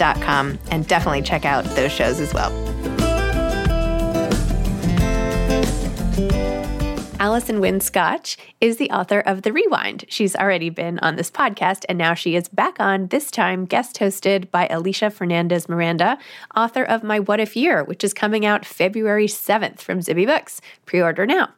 and definitely check out those shows as well. Allison Winn Scotch is the author of The Rewind. She's already been on this podcast, and now she is back on, this time guest hosted by Alisha Fernandez Miranda, author of My What If Year, which is coming out February 7th from Zibby Books. Pre order now.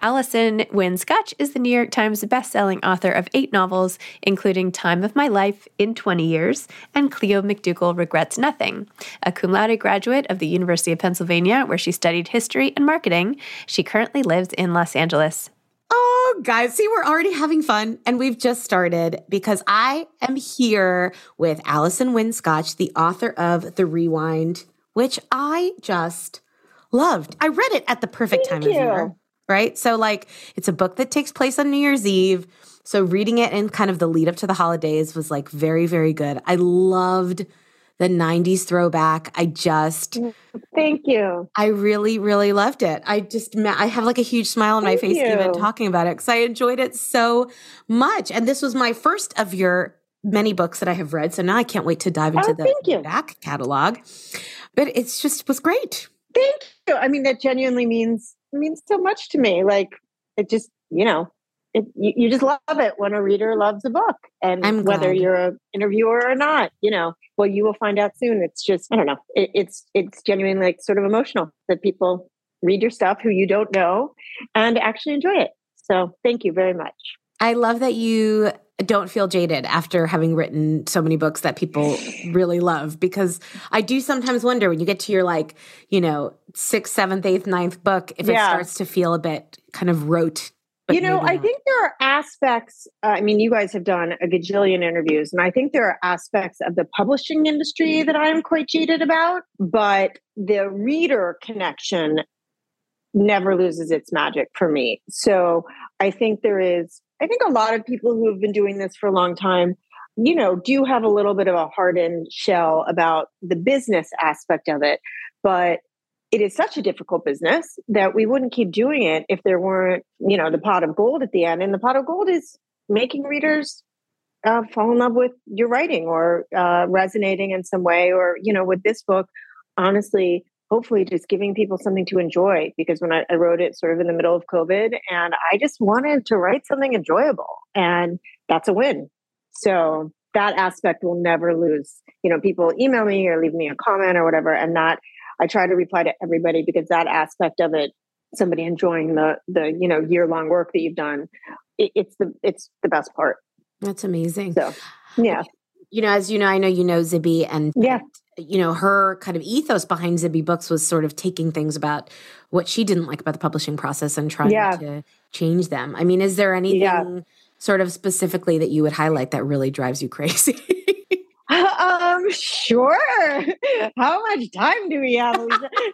Allison Winn Scotch is the New York Times bestselling author of eight novels, including Time of My Life in 20 Years and Cleo McDougal Regrets Nothing. A cum laude graduate of the University of Pennsylvania, where she studied history and marketing, she currently lives in Los Angeles. Oh, guys, see, we're already having fun and we've just started because I am here with Allison Winn Scotch, the author of The Rewind, which I just loved. I read it at the perfect Thank time you. of year, right? So, like, it's a book that takes place on New Year's Eve. So, reading it in kind of the lead up to the holidays was like very, very good. I loved the 90s throwback. I just, mm, Thank you. I really, really loved it. I just, I have like a huge smile on my Thank face even talking about it because I enjoyed it so much. And this was my first of your many books that I have read. So now I can't wait to dive into Oh, the you. back catalog. But it's just was great. Thank you. I mean, that genuinely means means so much to me. Like it just, you know, it, you, you just love it when a reader loves a book, and I'm whether glad. you're an interviewer or not, you know, well, you will find out soon. It's just, I don't know. It, it's it's genuinely like sort of emotional that people read your stuff who you don't know and actually enjoy it. So thank you very much. I love that you don't feel jaded after having written so many books that people really love because I do sometimes wonder when you get to your like, you know, sixth, seventh, eighth, ninth book, if it starts to feel a bit kind of rote you know, I think there are aspects. Uh, I mean, you guys have done a gajillion interviews, and I think there are aspects of the publishing industry that I am quite jaded about. But the reader connection never loses its magic for me. So I think there is. I think a lot of people who have been doing this for a long time, you know, do have a little bit of a hardened shell about the business aspect of it, but it is such a difficult business that we wouldn't keep doing it if there weren't, you know, the pot of gold at the end. And the pot of gold is making readers uh, fall in love with your writing or uh, resonating in some way. Or, you know, with this book, honestly, hopefully just giving people something to enjoy. Because when I, I wrote it sort of in the middle of COVID, and I just wanted to write something enjoyable, and that's a win. So that aspect will never lose. You know, people email me or leave me a comment or whatever, and that I try to reply to everybody because that aspect of it, somebody enjoying the the you know year long work that you've done, it, it's the it's the best part. That's amazing. So yeah, you know, as you know, I know you know Zibby, and yeah, you know her kind of ethos behind Zibby Books was sort of taking things about what she didn't like about the publishing process and trying yeah. to change them. I mean, is there anything? Yeah. Sort of specifically that you would highlight that really drives you crazy. um, sure. How much time do we have?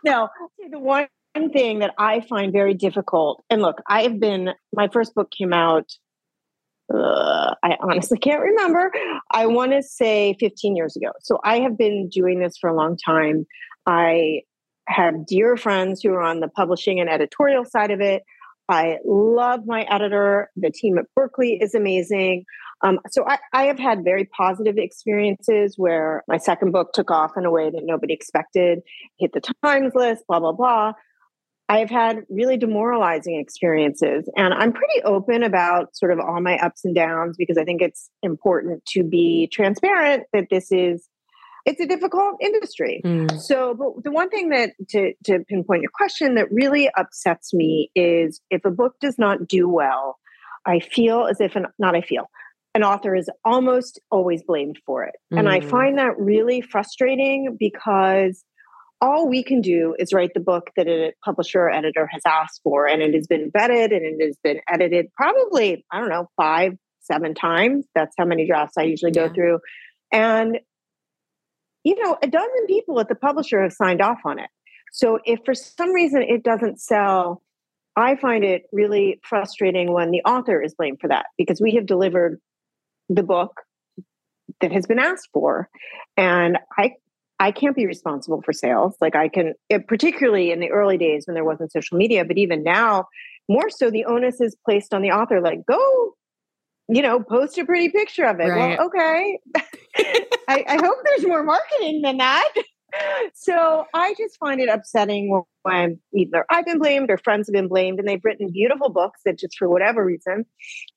no, the one thing that I find very difficult, and look, I have been, my first book came out, uh, I honestly can't remember. I want to say 15 years ago. So I have been doing this for a long time. I have dear friends who are on the publishing and editorial side of it. I love my editor. The team at Berkley is amazing. Um, so I, I, have had very positive experiences where my second book took off in a way that nobody expected, hit the Times list, blah, blah, blah. I have had really demoralizing experiences. And I'm pretty open about sort of all my ups and downs because I think it's important to be transparent that this is it's a difficult industry. Mm. So, but the one thing that to, to pinpoint your question that really upsets me is if a book does not do well, I feel as if, an, not I feel, an author is almost always blamed for it. Mm. And I mm. find that really frustrating because all we can do is write the book that a publisher or editor has asked for, and it has been vetted and it has been edited probably, I don't know, five, seven times. That's how many drafts I usually yeah. go through. And, you know, a dozen people at the publisher have signed off on it. So if for some reason it doesn't sell, I find it really frustrating when the author is blamed for that because we have delivered the book that has been asked for and i i can't be responsible for sales. Like i can it, particularly in the early days when there wasn't social media but even now more so the onus is placed on the author like go you know post a pretty picture of it. Right. well okay. I, I hope there's more marketing than that so I just find it upsetting when either I've been blamed or friends have been blamed, and they've written beautiful books that just for whatever reason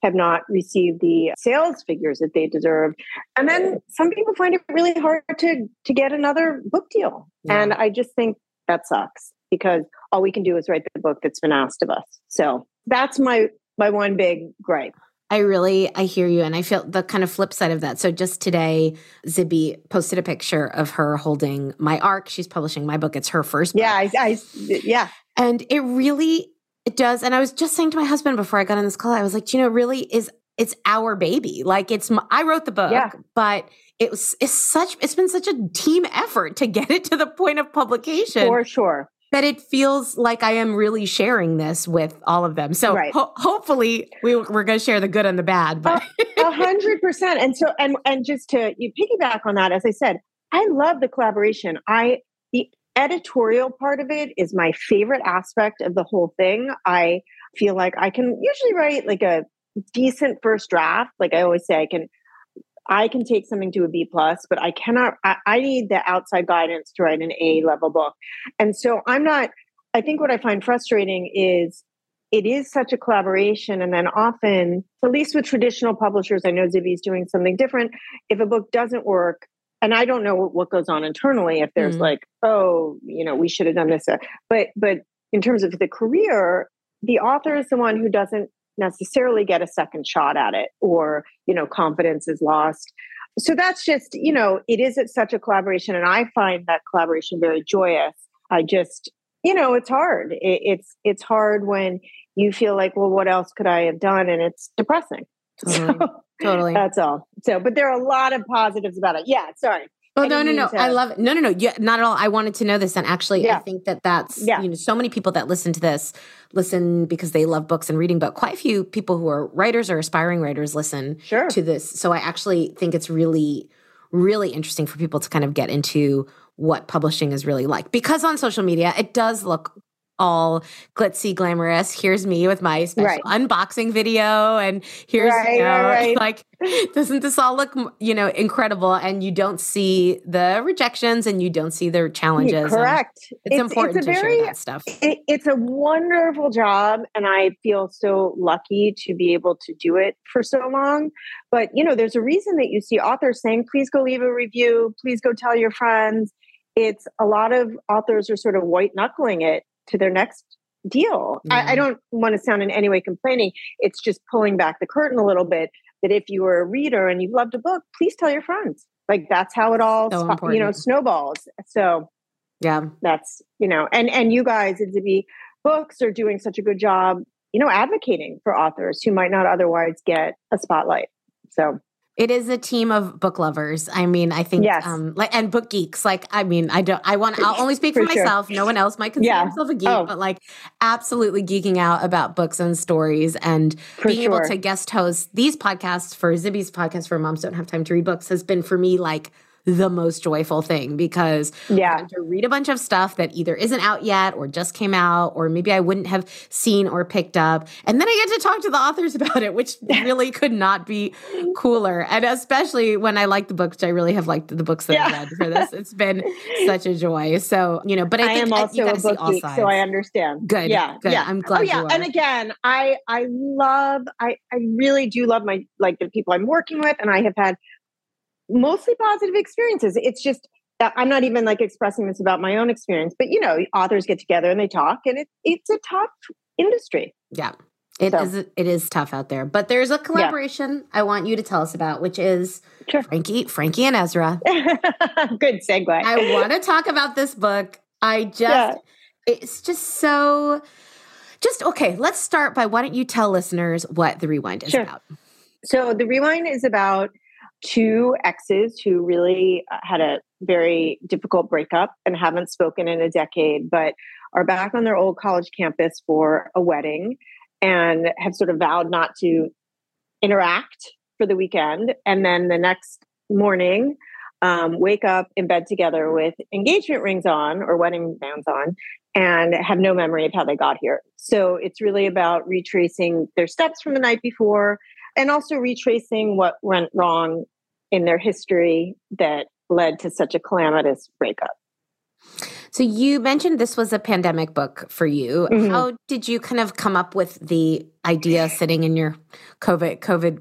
have not received the sales figures that they deserve. And then some people find it really hard to to get another book deal. Yeah. And I just think that sucks because all we can do is write the book that's been asked of us. So that's my my one big gripe. I really I hear you and I feel the kind of flip side of that. So just today Zibby posted a picture of her holding my arc. She's publishing my book. It's her first book. Yeah, I, I yeah. And it really it does and I was just saying to my husband before I got on this call I was like, you know, really is it's our baby. Like it's my, I wrote the book, yeah. but it was it's such it's been such a team effort to get it to the point of publication. For sure that it feels like I am really sharing this with all of them. So right. ho- hopefully we, are going to share the good and the bad. But a hundred percent. And so and and just to you piggyback on that, as I said, I love the collaboration. I the editorial part of it is my favorite aspect of the whole thing. I feel like I can usually write like a decent first draft. Like I always say, I can I can take something to a B plus, but I cannot. I, I need the outside guidance to write an A level book, and so I'm not. I think what I find frustrating is it is such a collaboration, and then often, at least with traditional publishers, I know Zibby's doing something different. If a book doesn't work, and I don't know what goes on internally, if there's mm. like, oh, you know, we should have done this, uh, but but in terms of the career, the author is the one who doesn't necessarily get a second shot at it or you know confidence is lost so that's just you know it is such a collaboration and i find that collaboration very joyous i just you know it's hard it, it's it's hard when you feel like, well, what else could I have done? And it's depressing. Totally. So mm-hmm. totally. that's all. So, but there are a lot of positives about it. Yeah. Sorry. Oh no no no! mean I love it. No no no! Yeah, not at all. I wanted to know this, and actually, I think that that's Yeah. you know so many people that listen to this listen because they love books and reading, but quite a few people who are writers or aspiring writers listen Sure. to this. So I actually think it's really really interesting for people to kind of get into what publishing is really like because on social media it does look all glitzy glamorous here's me with my special Right. unboxing video and here's Right, you know, right, like doesn't this all look you know incredible and you don't see the rejections and you don't see the challenges Correct. it's, important a to very, share that stuff It, it's a wonderful job, and I feel so lucky to be able to do it for so long. But you know, there's a reason that you see authors saying, "Please go leave a review. Please go tell your friends." It's a lot of authors are sort of white knuckling it to their next deal. I, Yeah. I mm-hmm. don't want to sound in any way complaining. It's just pulling back the curtain a little bit. That if you are a reader and you've loved a book, please tell your friends. Like that's how it all, So spo- you know, snowballs. So yeah that's you know and and you guys at Zibby books are doing such a good job you know advocating for authors who might not otherwise get a spotlight so It is a team of book lovers. I mean, I think, Yes. um, like, and book geeks. Like, I mean, I don't, I want, I'll only speak for, For sure. myself. No one else might consider Yeah. himself a geek, Oh. but like, absolutely geeking out about books and stories and For being able to guest host these podcasts for Zibby's podcast for Moms Don't Have Time to Read Books has been for me like the most joyful thing because Yeah. I to read a bunch of stuff that either isn't out yet or just came out or maybe I wouldn't have seen or picked up. And then I get to talk to the authors about it, which really could not be cooler. And especially when I like the books, I really have liked the books that I've read for this. It's been such a joy. So, you know, but I, I, think am I- also a book geek so i understand Good, yeah good. yeah I'm oh, glad oh yeah and again i i love i i really do love my like the people i'm working with and i have had mostly positive experiences it's just that i'm not even like expressing this about my own experience but you know authors get together and they talk and it, it's a tough industry Yeah. it So- is. it is tough out there. But there's a collaboration I want you to tell us about, which is Sure. Frankie, Frankie and Ezra. good segue I want to talk about this book. I just, Yeah. it's just so, just okay. Let's start by why don't you tell listeners what the rewind is Sure. about? So the rewind is about two exes who really uh, had a very difficult breakup and haven't spoken in a decade, but are back on their old college campus for a wedding and have sort of vowed not to interact for the weekend. And then the next morning, um, wake up in bed together with engagement rings on or wedding bands on and have no memory of how they got here. So it's really about retracing their steps from the night before and also retracing what went wrong in their history that led to such a calamitous breakup. So you mentioned this was a pandemic book for you. Mhm. How did you kind of come up with the idea sitting in your COVID, COVID,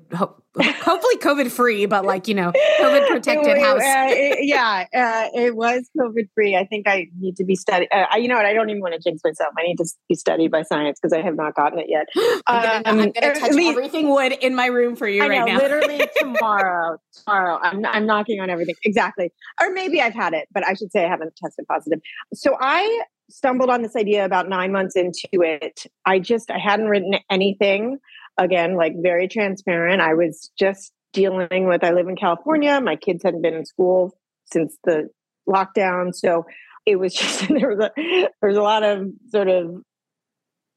hopefully COVID free, but like, you know, COVID protected house? uh, it- yeah, uh, it was COVID free. I think I need to be studied. Uh, I- you know what? I don't even want to jinx myself. I need to be studied by science because I have not gotten it yet. I'm gonna, Um, gonna touch least- everything wood in my room for you I right know, now. literally tomorrow. Tomorrow, I'm I'm knocking on everything. Exactly, or maybe I've had it, but I should say I haven't tested positive. So I stumbled on this idea about nine months into it. I just I hadn't written anything. Again, like very transparent. I was just dealing with. I live in California. My kids hadn't been in school since the lockdown, so it was just there was a there was a lot of sort of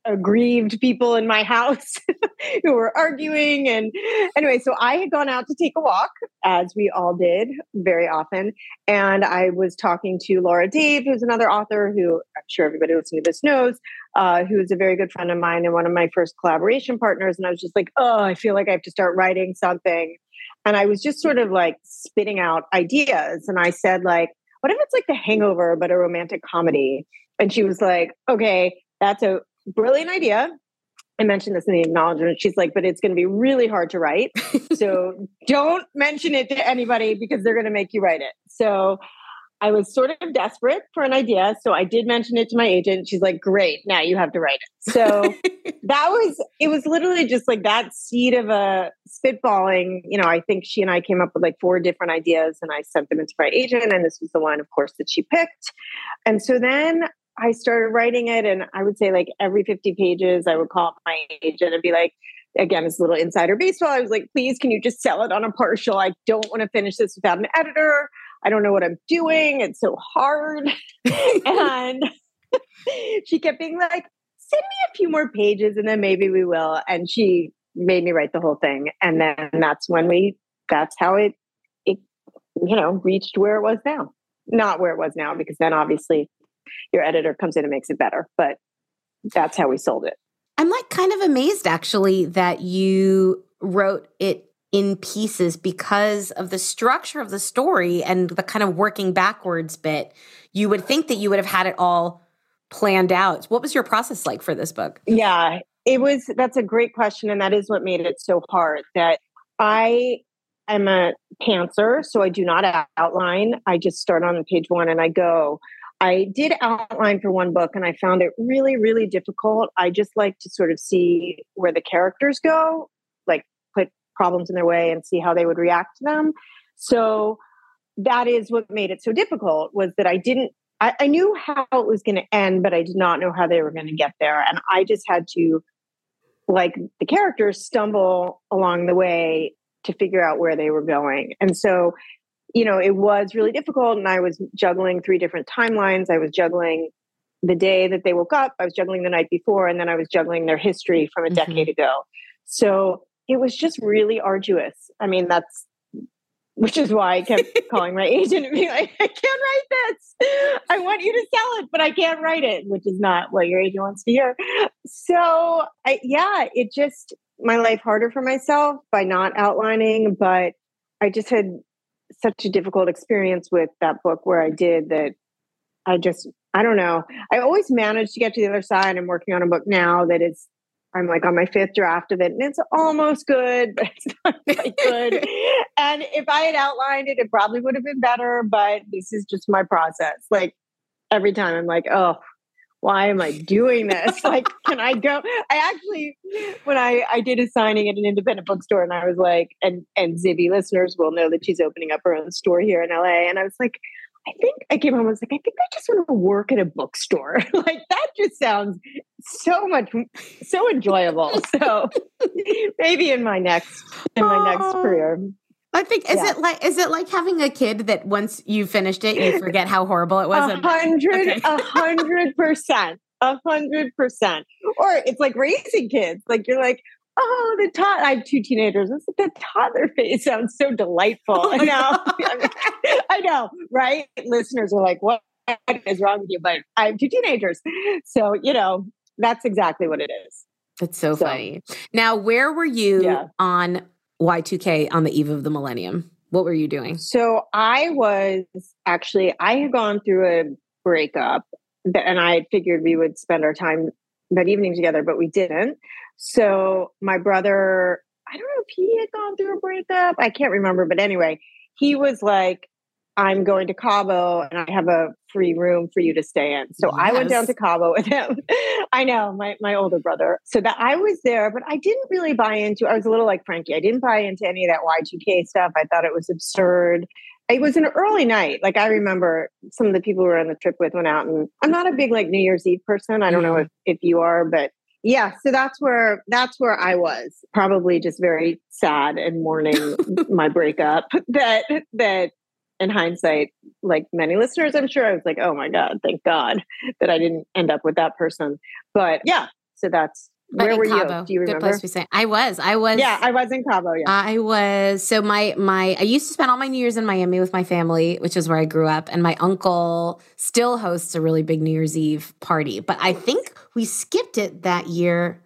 aggrieved people in my house who were arguing and anyway so i had gone out to take a walk as we all did very often and i was talking to laura dave who's another author who i'm sure everybody listening to this knows uh, who's a very good friend of mine and one of my first collaboration partners and i was just like oh i feel like i have to start writing something and i was just sort of like spitting out ideas and i said like what if it's like the hangover but a romantic comedy and she was like okay that's a brilliant idea. I mentioned this in the acknowledgement. She's like, but it's going to be really hard to write. so don't mention it to anybody because they're going to make you write it. So I was sort of desperate for an idea. So I did mention it to my agent. She's like, great, now you have to write it. So that was, it was literally just like that seed of a spitballing. You know, I think she and I came up with like four different ideas and I sent them into my agent. And this was the one, of course, that she picked. And so then I started writing it, and I would say like every 50 pages, I would call my agent and be like, again, it's a little insider baseball. I was like, please, can you just sell it on a partial? I don't want to finish this without an editor. I don't know what I'm doing. It's so hard. and she kept being like, send me a few more pages and then maybe we will. And she made me write the whole thing. And then that's when we, that's how it, it, you know, reached where it was now. Not where it was now, because then obviously your editor comes in and makes it better. But that's how we sold it. I'm like kind of amazed actually that you wrote it in pieces because of the structure of the story and the kind of working backwards bit. You would think that you would have had it all planned out. What was your process like for this book? Yeah, it was that's a great question and that is what made it so hard that I am a pantser, so I do not outline. I just start on page 1 and I go. I did outline for one book and I found it really really difficult. I just like to sort of see where the characters go, problems in their way and see how they would react to them. So that is what made it so difficult was that I didn't I, I knew how it was going to end, but I did not know how they were going to get there. And I just had to, like the characters, stumble along the way to figure out where they were going. And so, you know, it was really difficult. And I was juggling three different timelines. I was juggling the day that they woke up, I was juggling the night before, and then I was juggling their history from a mm-hmm. decade ago. So it was just really arduous. I mean, that's which is why I kept calling my agent and being like, I can't write this. I want you to sell it, but I can't write it, which is not what your agent wants to hear. So, I, yeah, it just my life harder for myself by not outlining, but I just had such a difficult experience with that book where I did that I just I don't know. I always manage to get to the other side. I'm working on a book now that is I'm like on my fifth draft of it and it's almost good, but it's not quite good. and if I had outlined it, it probably would have been better, but this is just my process. Like every time I'm like, oh, why am I doing this? like, can I go? I actually, when I, I did a signing at an independent bookstore and I was like, and, and Zibby listeners will know that she's opening up her own store here in LA. And I was like, I think I came home and was like, I think I just want to work at a bookstore. like that just sounds so much so enjoyable. So maybe in my next in my next career. I think is yeah. it like is it like having a kid that once you finished it, you forget how horrible it was? A hundred, a hundred percent. A hundred percent. Or it's like raising kids. Like you're like, oh, the toddler. I have two teenagers. It's the toddler phase sounds so delightful. Oh I know. I know, right? Listeners are like, what is wrong with you? But I have two teenagers. So, you know, that's exactly what it is. That's so, so funny. Now, where were you yeah. on Y2K on the eve of the millennium? What were you doing? So I was actually, I had gone through a breakup and I figured we would spend our time that evening together, but we didn't. So my brother, I don't know if he had gone through a breakup. I can't remember, but anyway, he was like, I'm going to Cabo and I have a free room for you to stay in. So yes. I went down to Cabo with him. I know, my, my older brother. So that I was there, but I didn't really buy into I was a little like Frankie. I didn't buy into any of that Y2K stuff. I thought it was absurd. It was an early night. Like I remember some of the people we were on the trip with went out and I'm not a big like New Year's Eve person. I don't know if, if you are, but yeah so that's where that's where i was probably just very sad and mourning my breakup that that in hindsight like many listeners i'm sure i was like oh my god thank god that i didn't end up with that person but yeah so that's where were Cabo. you? Do you remember? Good place to say. I was. I was. Yeah, I was in Cabo. Yeah, I was. So my my I used to spend all my New Year's in Miami with my family, which is where I grew up, and my uncle still hosts a really big New Year's Eve party. But I think we skipped it that year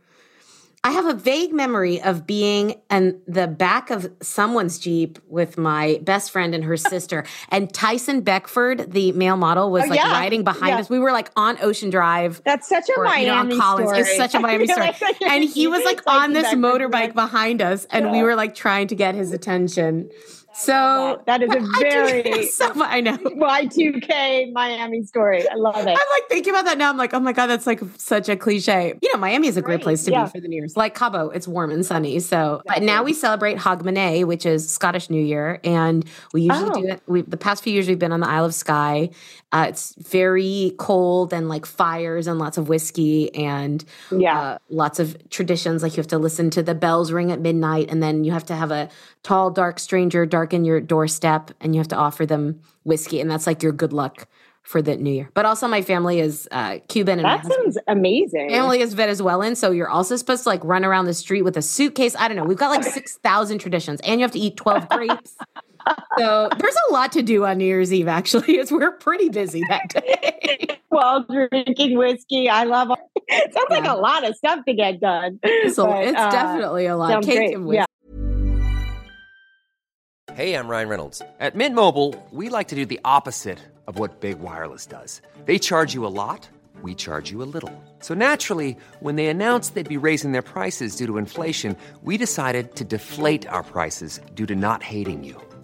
I have a vague memory of being in the back of someone's Jeep with my best friend and her sister. and Tyson Beckford, the male model, was oh, like yeah. riding behind yeah. us. We were like on Ocean Drive. That's such a or, Miami you know, on Collins. story. It's such a Miami story. and he was like on this Beckford motorbike behind us, and yeah. we were like trying to get his attention. So that is a very so I know Y2K Miami story. I love it. I'm like thinking about that now. I'm like, oh my God, that's like such a cliche. You know, Miami is a great right. place to yeah. be for the New Year's. Like Cabo, it's warm and sunny. So exactly. but now we celebrate Hogmanay, which is Scottish New Year. And we usually oh. do it. We, the past few years we've been on the Isle of Skye. Uh, it's very cold and like fires and lots of whiskey and yeah. Uh, lots of traditions. Like you have to listen to the bells ring at midnight and then you have to have a tall, dark stranger darken your doorstep and you have to offer them whiskey. And that's like your good luck for the new year. But also, my family is uh, Cuban and that sounds amazing. Family is Venezuelan, so you're also supposed to like run around the street with a suitcase. I don't know. We've got like six thousand traditions, and you have to eat twelve grapes. So there's a lot to do on New Year's Eve. Actually, as we're pretty busy that day. While drinking whiskey, I love. It sounds yeah. like a lot of stuff to get done. So but, it's uh, definitely a lot. Cake great. and whiskey. Yeah. Hey, I'm Ryan Reynolds. At Mint Mobile, we like to do the opposite of what big wireless does. They charge you a lot. We charge you a little. So naturally, when they announced they'd be raising their prices due to inflation, we decided to deflate our prices due to not hating you.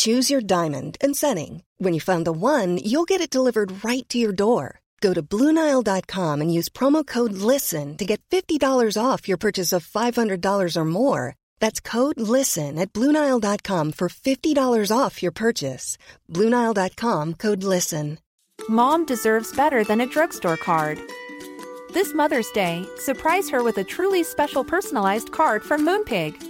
Choose your diamond and setting. When you find the one, you'll get it delivered right to your door. Go to Bluenile.com and use promo code LISTEN to get $50 off your purchase of $500 or more. That's code LISTEN at Bluenile.com for $50 off your purchase. Bluenile.com code LISTEN. Mom deserves better than a drugstore card. This Mother's Day, surprise her with a truly special personalized card from Moonpig.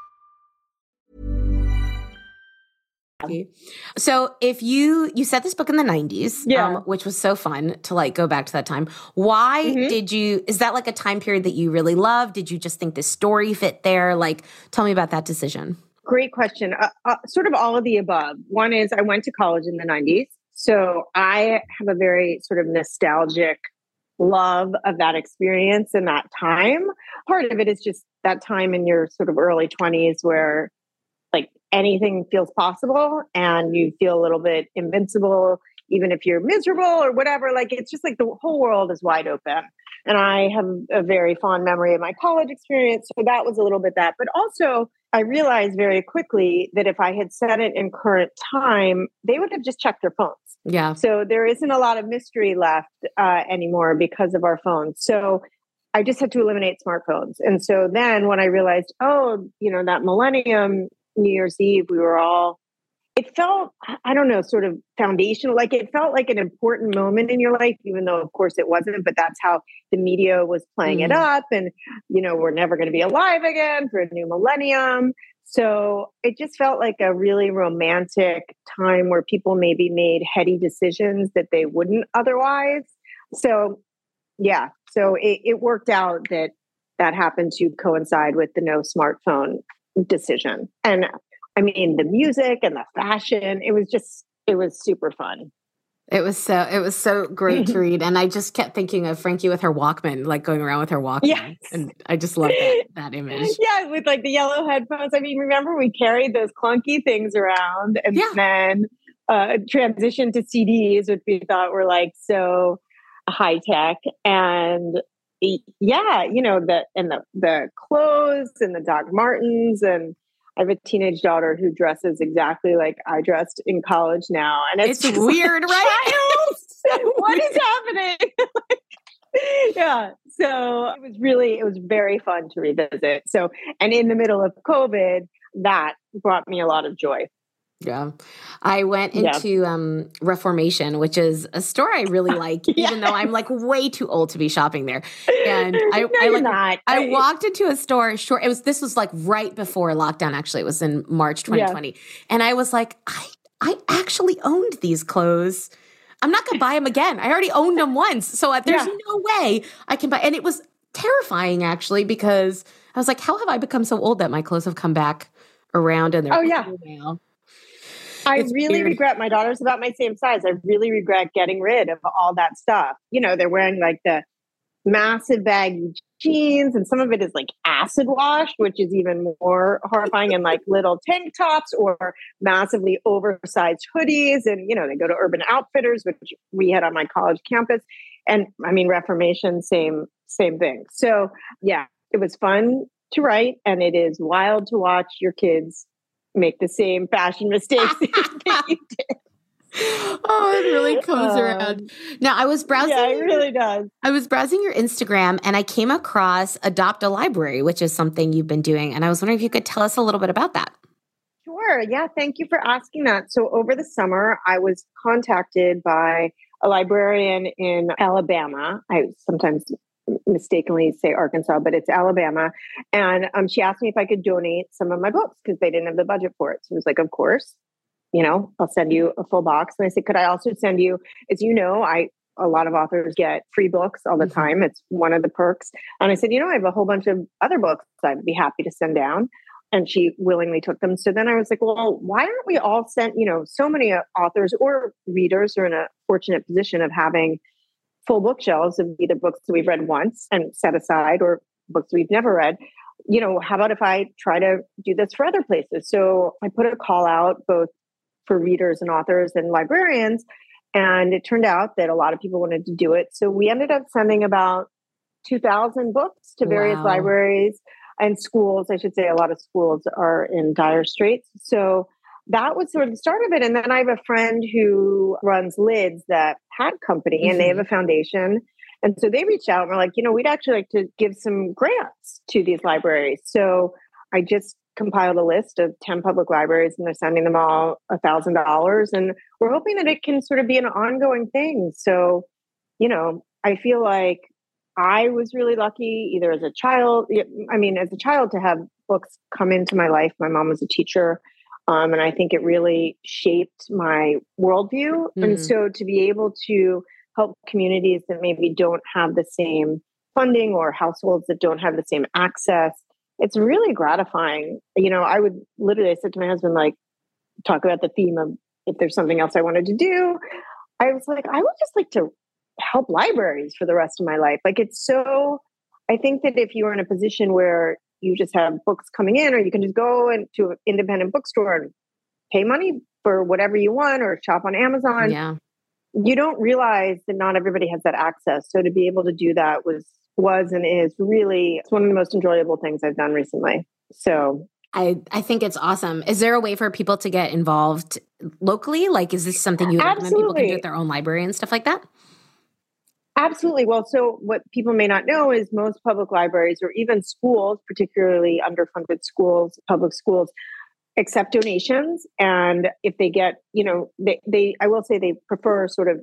So if you you set this book in the 90s, yeah. Um, which was so fun to like go back to that time. Why mm-hmm. did you is that like a time period that you really loved? Did you just think the story fit there? Like tell me about that decision. Great question. Uh, uh, sort of all of the above. One is I went to college in the 90s. So I have a very sort of nostalgic love of that experience and that time. Part of it is just that time in your sort of early 20s where anything feels possible and you feel a little bit invincible even if you're miserable or whatever like it's just like the whole world is wide open. And i have a very fond memory of my college experience so that was a little bit that. But also i realized very quickly that if i had said it in current time they would have just checked their phones. Yeah. So there isn't a lot of mystery left uh, anymore because of our phones. So I just had to eliminate smartphones. And so then when I realized, oh, you know, that millennium New Year's Eve, we were all, it felt, I don't know, sort of foundational. Like it felt like an important moment in your life, even though, of course, it wasn't. But that's how the media was playing mm. it up. And, you know, we're never going to be alive again for a new millennium. So it just felt like a really romantic time where people maybe made heady decisions that they wouldn't otherwise. So, yeah, so it, it worked out that that happened to coincide with the no smartphone decision. And I mean, the music and the fashion, it was just, it was super fun. It was so it was so great to read, and I just kept thinking of Frankie with her Walkman, like going around with her Walkman. Yes. and I just love that that image. Yeah, with like the yellow headphones. I mean, remember we carried those clunky things around, and yeah. then uh, transitioned to CDs, which we thought were like so high tech, and yeah, you know, the and the the clothes and the Doc Martens and I have a teenage daughter who dresses exactly like I dressed in college now. And it's, it's weird, right? what is happening? like, yeah. So it was really, it was very fun to revisit. So, and in the middle of COVID, that brought me a lot of joy. Yeah. I went Yeah. into um, Reformation, which is a store I really like, even though I'm like way too old to be shopping there. And I, no, I like not. I walked into a store short. It was this was like right before lockdown. Actually, it was in March 2020, and I was like, I I actually owned these clothes. I'm not gonna buy them again. I already owned them once, so uh, there's Yeah. no way I can buy. And it was terrifying actually because I was like, how have I become so old that my clothes have come back around and they're Oh, yeah. now? I It's really weird. regret my daughter's about my same size. I really regret getting rid of all that stuff. You know, they're wearing like the massive baggy jeans, and some of it is like acid washed, which is even more horrifying, and like little tank tops or massively oversized hoodies. And, you know, they go to Urban Outfitters, which we had on my college campus. And I mean, Reformation, same, same thing. So, yeah, it was fun to write, and it is wild to watch your kids make the same fashion mistakes that you did. oh, it really comes Um, around. Now, I was browsing. Yeah, it really does. I was browsing your Instagram and I came across Adopt a Library, which is something you've been doing. And I was wondering if you could tell us a little bit about that. Sure. Yeah. Thank you for asking that. So, over the summer, I was contacted by a librarian in Alabama. I sometimes mistakenly say Arkansas, but it's Alabama. And um, she asked me if I could donate some of my books because they didn't have the budget for it. So, I was like, Of course. You know, I'll send you a full box. And I said, Could I also send you, as you know, I a lot of authors get free books all the Mhm. time. It's one of the perks. And I said, you know, I have a whole bunch of other books I'd be happy to send down. And she willingly took them. So then I was like, well, why aren't we all sent? You know, so many uh, authors or readers are in a fortunate position of having full bookshelves of either books that we've read once and set aside or books we've never read. You know, how about if I try to do this for other places? So I put a call out both for readers and authors and librarians. And it turned out that a lot of people wanted to do it. So we ended up sending about 2,000 books to various Wow. libraries and schools. I should say a lot of schools are in dire straits. So that was sort of the start of it. And then I have a friend who runs Lids, that hat company, and they have mm-hmm. a foundation. And so they reached out and were like, you know, we'd actually like to give some grants to these libraries. So I just compiled a list of 10 public libraries and they're sending them all a thousand dollars. And we're hoping that it can sort of be an ongoing thing. So, you know, I feel like I was really lucky either as a child, I mean, as a child to have books come into my life. My mom was a teacher. Um, and I think it really shaped my worldview. And Mhm. so to be able to help communities that maybe don't have the same funding or households that don't have the same access, it's really gratifying. You know, I would literally, I said to my husband, like, talk about the theme of if there's something else I wanted to do. I was like, I would just like to help libraries for the rest of my life. Like, it's so, I think that if you are in a position where you just have books coming in, or you can just go into an independent bookstore and pay money for whatever you want or shop on Amazon, yeah. you don't realize that not everybody has that access. So to be able to do that was was and is really it's one of the most enjoyable things I've done recently. So I, I think it's awesome. Is there a way for people to get involved locally? Like, is this something you recommend people can do at their own library and stuff like that? Absolutely. Well, so what people may not know is most public libraries or even schools, particularly underfunded schools, public schools, accept donations. And if they get, you know, they, they I will say they prefer sort of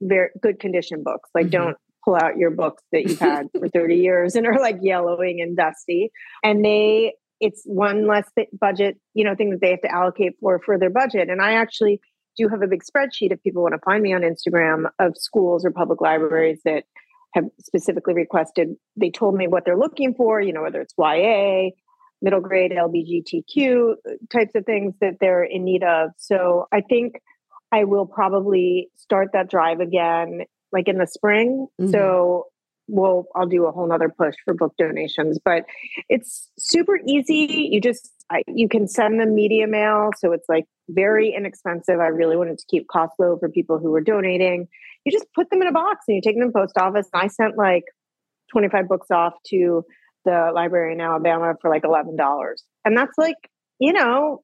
very good condition books. Like Mhm. don't pull out your books that you've had for 30 years and are like yellowing and dusty. And they it's one less budget, you know, thing that they have to allocate for for their budget. And I actually do have a big spreadsheet if people want to find me on Instagram of schools or public libraries that have specifically requested. They told me what they're looking for, you know, whether it's YA, middle grade, LBGTQ types of things that they're in need of. So I think I will probably start that drive again, like in the spring. Mhm. So we'll I'll do a whole nother push for book donations, but it's super easy. You just I, you can send them media mail, so it's like very inexpensive. I really wanted to keep costs low for people who were donating. You just put them in a box and you take them to the post office. And I sent like 25 books off to the library in Alabama for like $11. And that's like, you know,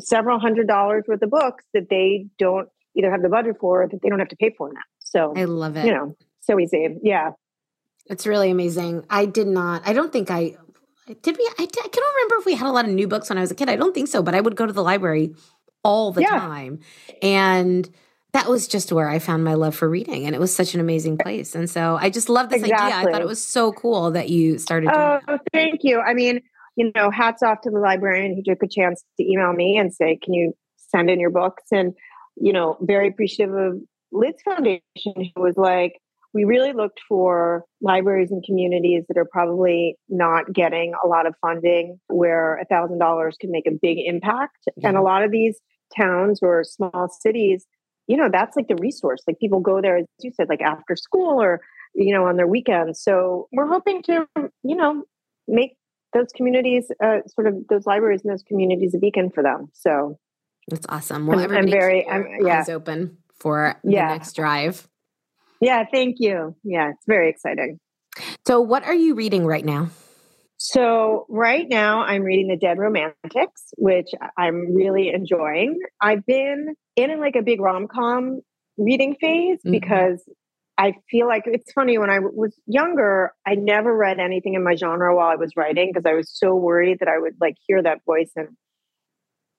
several hundred dollars worth of books that they don't either have the budget for or that they don't have to pay for now. So, I love it. you know, so easy. Yeah. It's really amazing. I did not, I don't think I, did we, I, I can't remember if we had a lot of new books when I was a kid. I don't think so, but I would go to the library all the Yeah. time. And that was just where I found my love for reading. And it was such an amazing place. And so I just love this idea. I thought it was so cool that you started Oh, that. thank you. I mean, you know, hats off to the librarian who took a chance to email me and say, "Can you send in your books?" And you know, very appreciative of Lids Foundation, who was like, "We really looked for libraries and communities that are probably not getting a lot of funding, where a thousand dollars can make a big impact." And a lot of these towns or small cities, you know, that's like the resource. Like people go there, as you said, like after school or you know on their weekends. So we're hoping to, you know, make those communities, uh, sort of those libraries and those communities, a beacon for them. So That's awesome. Well, I'm- I'm very- I'm- yeah. open for the next drive. Yeah, thank you. Yeah, it's very exciting. So, what are you reading right now? So right now I'm reading The Dead Romantics, which I'm really enjoying. I've been in like a big rom-com reading phase Mhm. because I feel like it's funny when I was younger, I never read anything in my genre while I was writing because I was so worried that I would like hear that voice and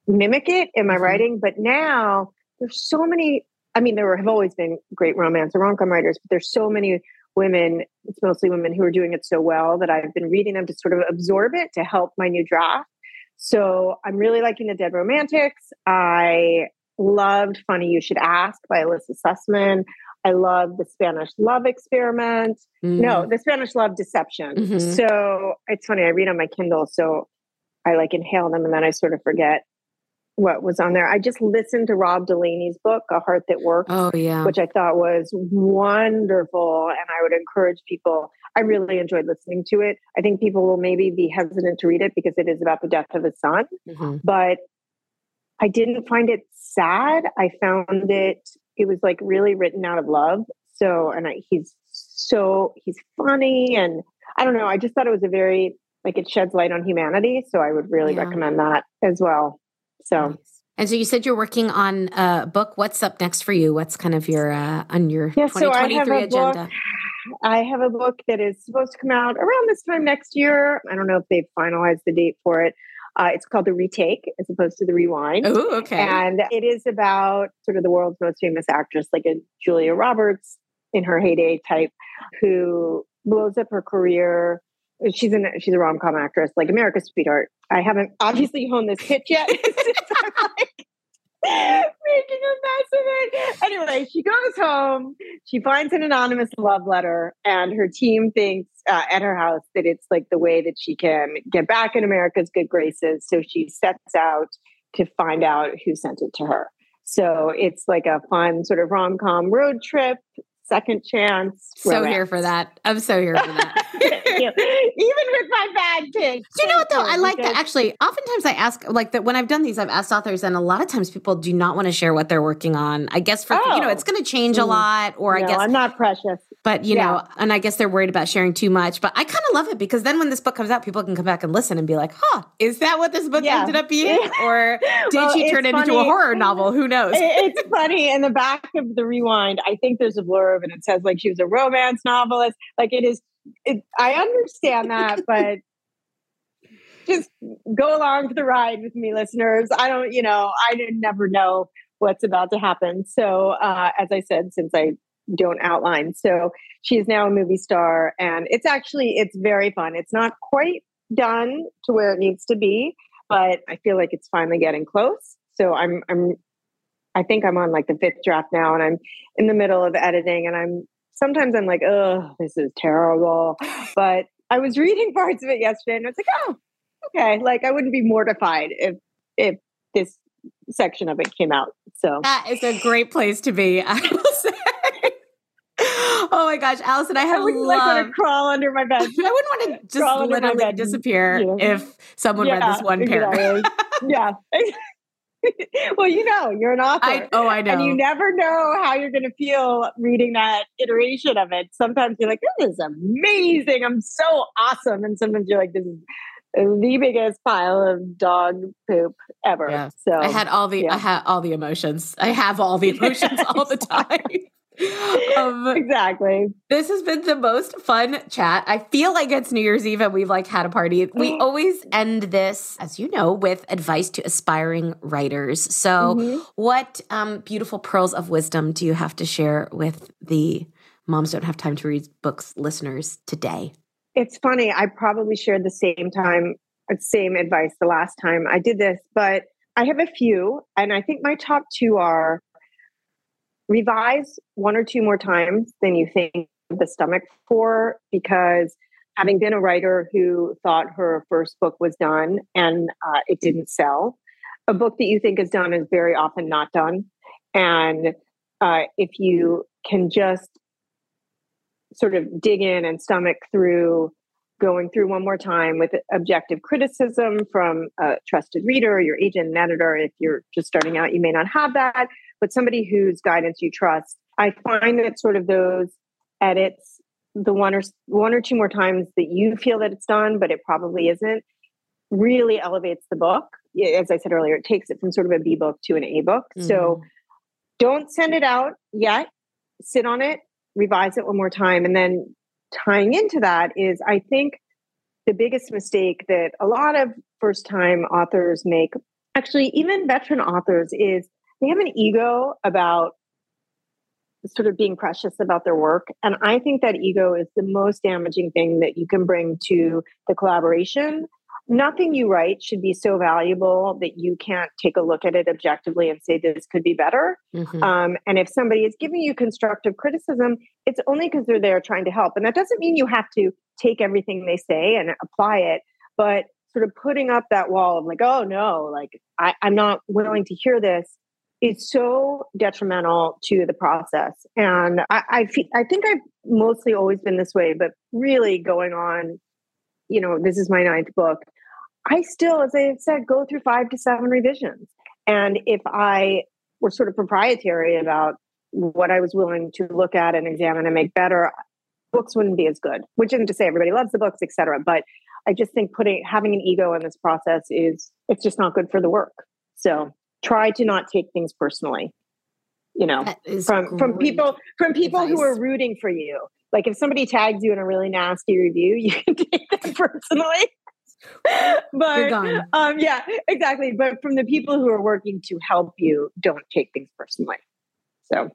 mimic it in my Mhm. writing. But now there's so many, I mean, there have always been great romance or rom-com writers, but there's so many women, it's mostly women who are doing it so well that I've been reading them to sort of absorb it to help my new draft. So I'm really liking the Dead Romantics. I loved Funny You Should Ask by Elissa Sussman. I love the Spanish Love Experiment. No, the Spanish Love Deception. Mhm. So it's funny, I read on my Kindle, so I like inhale them and then I sort of forget what was on there. I just listened to Rob Delaney's book, A Heart That Works Oh, yeah. which I thought was wonderful. And I would encourage people, I really enjoyed listening to it. I think people will maybe be hesitant to read it because it is about the death of his son, Mhm. but I didn't find it sad. I found it, it was like really written out of love. So, and I, he's so, he's funny. And I don't know, I just thought it was a very, like it sheds light on humanity. So I would really Yeah. recommend that as well. So, And so you said you're working on a book. What's up next for you? What's kind of your uh, on your Yeah, so I have 2023 a book. agenda? I have a book that is supposed to come out around this time next year. I don't know if they've finalized the date for it. Uh, it's called The Retake as opposed to The Rewind. Oh, okay. And it is about sort of the world's most famous actress, like a Julia Roberts in her heyday type, who blows up her career. She's an she's a rom com actress, like America's Sweetheart. I haven't obviously honed this pitch yet. like making a mess of it. Anyway, she goes home. She finds an anonymous love letter, and her team thinks uh, at her house that it's like the way that she can get back in America's good graces. So she sets out to find out who sent it to her. So it's like a fun sort of rom com road trip, second chance. so here for that. I'm so here for that. Even with my bad. Do you know what though? I like that actually. Oftentimes I ask like that when I've done these, I've asked authors, and a lot of times people do not want to share what they're working on. I guess for you know, Oh. it's going to change a Mm. lot, or I guess I'm not precious. But you Yeah. know, and I guess they're worried about sharing too much. But I kind of love it because then when this book comes out, people can come back and listen and be like, "Huh, is that what this book Yeah. ended up being, or did Well, she turn it into a horror novel? Who knows?" It's funny in the back of the rewind i think there's a blurb and it says like she was a romance novelist like it is it, i understand that but just go along for the ride with me listeners i don't you know i didn't never know what's about to happen so uh, as i said since i don't outline so she is now a movie star and it's actually it's very fun it's not quite done to where it needs to be but i feel like it's finally getting close so i'm i'm I think I'm on like the fifth draft now, and I'm in the middle of editing, and I'm sometimes I'm like, oh, this is terrible. But I was reading parts of it yesterday, and I was like, oh, okay. Like I wouldn't be mortified if if this section of it came out. So that is a great place to be. I will say. Oh my gosh, Allison, I have I wouldn't like want to crawl under my bed. I wouldn't want to just Crawl literally disappear if someone read this one paragraph. exactly. yeah. well, you know, you're an author. I, oh, I know. And you never know how you're going to feel reading that iteration of it. Sometimes you're like, this is amazing. I'm so awesome. And sometimes you're like, this is the biggest pile of dog poop ever. Yeah. So I had all the yeah. I had all the emotions. I have all the emotions all the time. um, exactly. This has been the most fun chat. I feel like it's New Year's Eve and we've like had a party. We always end this, as you know, with advice to aspiring writers. So, mm-hmm. what um, beautiful pearls of wisdom do you have to share with the Moms Don't Have Time to Read Books listeners today? It's funny. I probably shared the same time, uh, same advice the last time I did this, but I have a few, and I think my top two are revise one or two more times than you think the stomach for, because having been a writer who thought her first book was done and uh, it didn't sell, a book that you think is done is very often not done. And uh, if you can just sort of dig in and stomach through going through one more time with objective criticism from a trusted reader, your agent and editor. If you're just starting out, you may not have that, but somebody whose guidance you trust. I find that sort of those edits, the one or one or two more times that you feel that it's done, but it probably isn't, really elevates the book. As I said earlier, it takes it from sort of a B book to an A book. Mm-hmm. So don't send it out yet. Sit on it, revise it one more time, and then tying into that is I think the biggest mistake that a lot of first time authors make, actually, even veteran authors, is they have an ego about sort of being precious about their work. And I think that ego is the most damaging thing that you can bring to the collaboration nothing you write should be so valuable that you can't take a look at it objectively and say this could be better. Mm-hmm. Um, and if somebody is giving you constructive criticism, it's only because they're there trying to help. And that doesn't mean you have to take everything they say and apply it, but sort of putting up that wall of like, oh no, like I, I'm not willing to hear this is so detrimental to the process. And I, I, I think I've mostly always been this way, but really going on, you know, this is my ninth book. I still, as I said, go through five to seven revisions. And if I were sort of proprietary about what I was willing to look at and examine and make better, books wouldn't be as good. Which isn't to say everybody loves the books, etc. But I just think putting having an ego in this process is it's just not good for the work. So try to not take things personally. You know, from from people from people advice. who are rooting for you. Like if somebody tags you in a really nasty review, you can take that personally. but um, yeah, exactly. But from the people who are working to help you, don't take things personally. So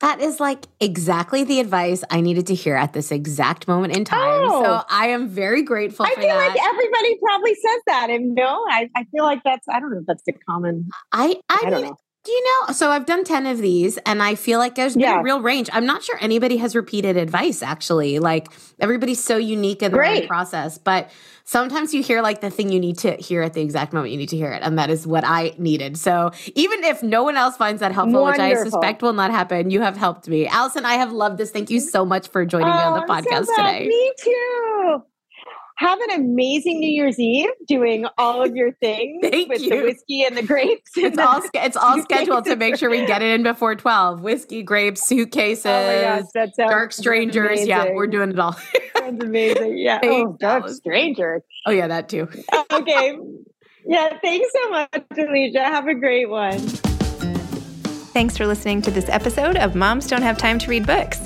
that is like exactly the advice I needed to hear at this exact moment in time. Oh, so I am very grateful. I feel that. like everybody probably says that, and no, I, I feel like that's I don't know if that's the common. I I, I don't know. Do you know? So I've done 10 of these and I feel like there's been a real range. I'm not sure anybody has repeated advice actually. Like everybody's so unique in their process, but sometimes you hear like the thing you need to hear at the exact moment you need to hear it. And that is what I needed. So even if no one else finds that helpful, Wonderful. which I suspect will not happen, you have helped me. Allison, I have loved this. Thank you so much for joining oh, me on the oh, podcast so today. Me too have an amazing New Year's Eve doing all of your things with you. the whiskey and the grapes. It's all it's all scheduled to make sure we get it in before twelve. Whiskey, grapes, suitcases, oh gosh, dark strangers. Amazing. Yeah, we're doing it all. That's amazing. Yeah. oh, dark strangers. Oh yeah, that too. okay. Yeah. Thanks so much, Alisha. Have a great one. Thanks for listening to this episode of Moms Don't Have Time to Read Books.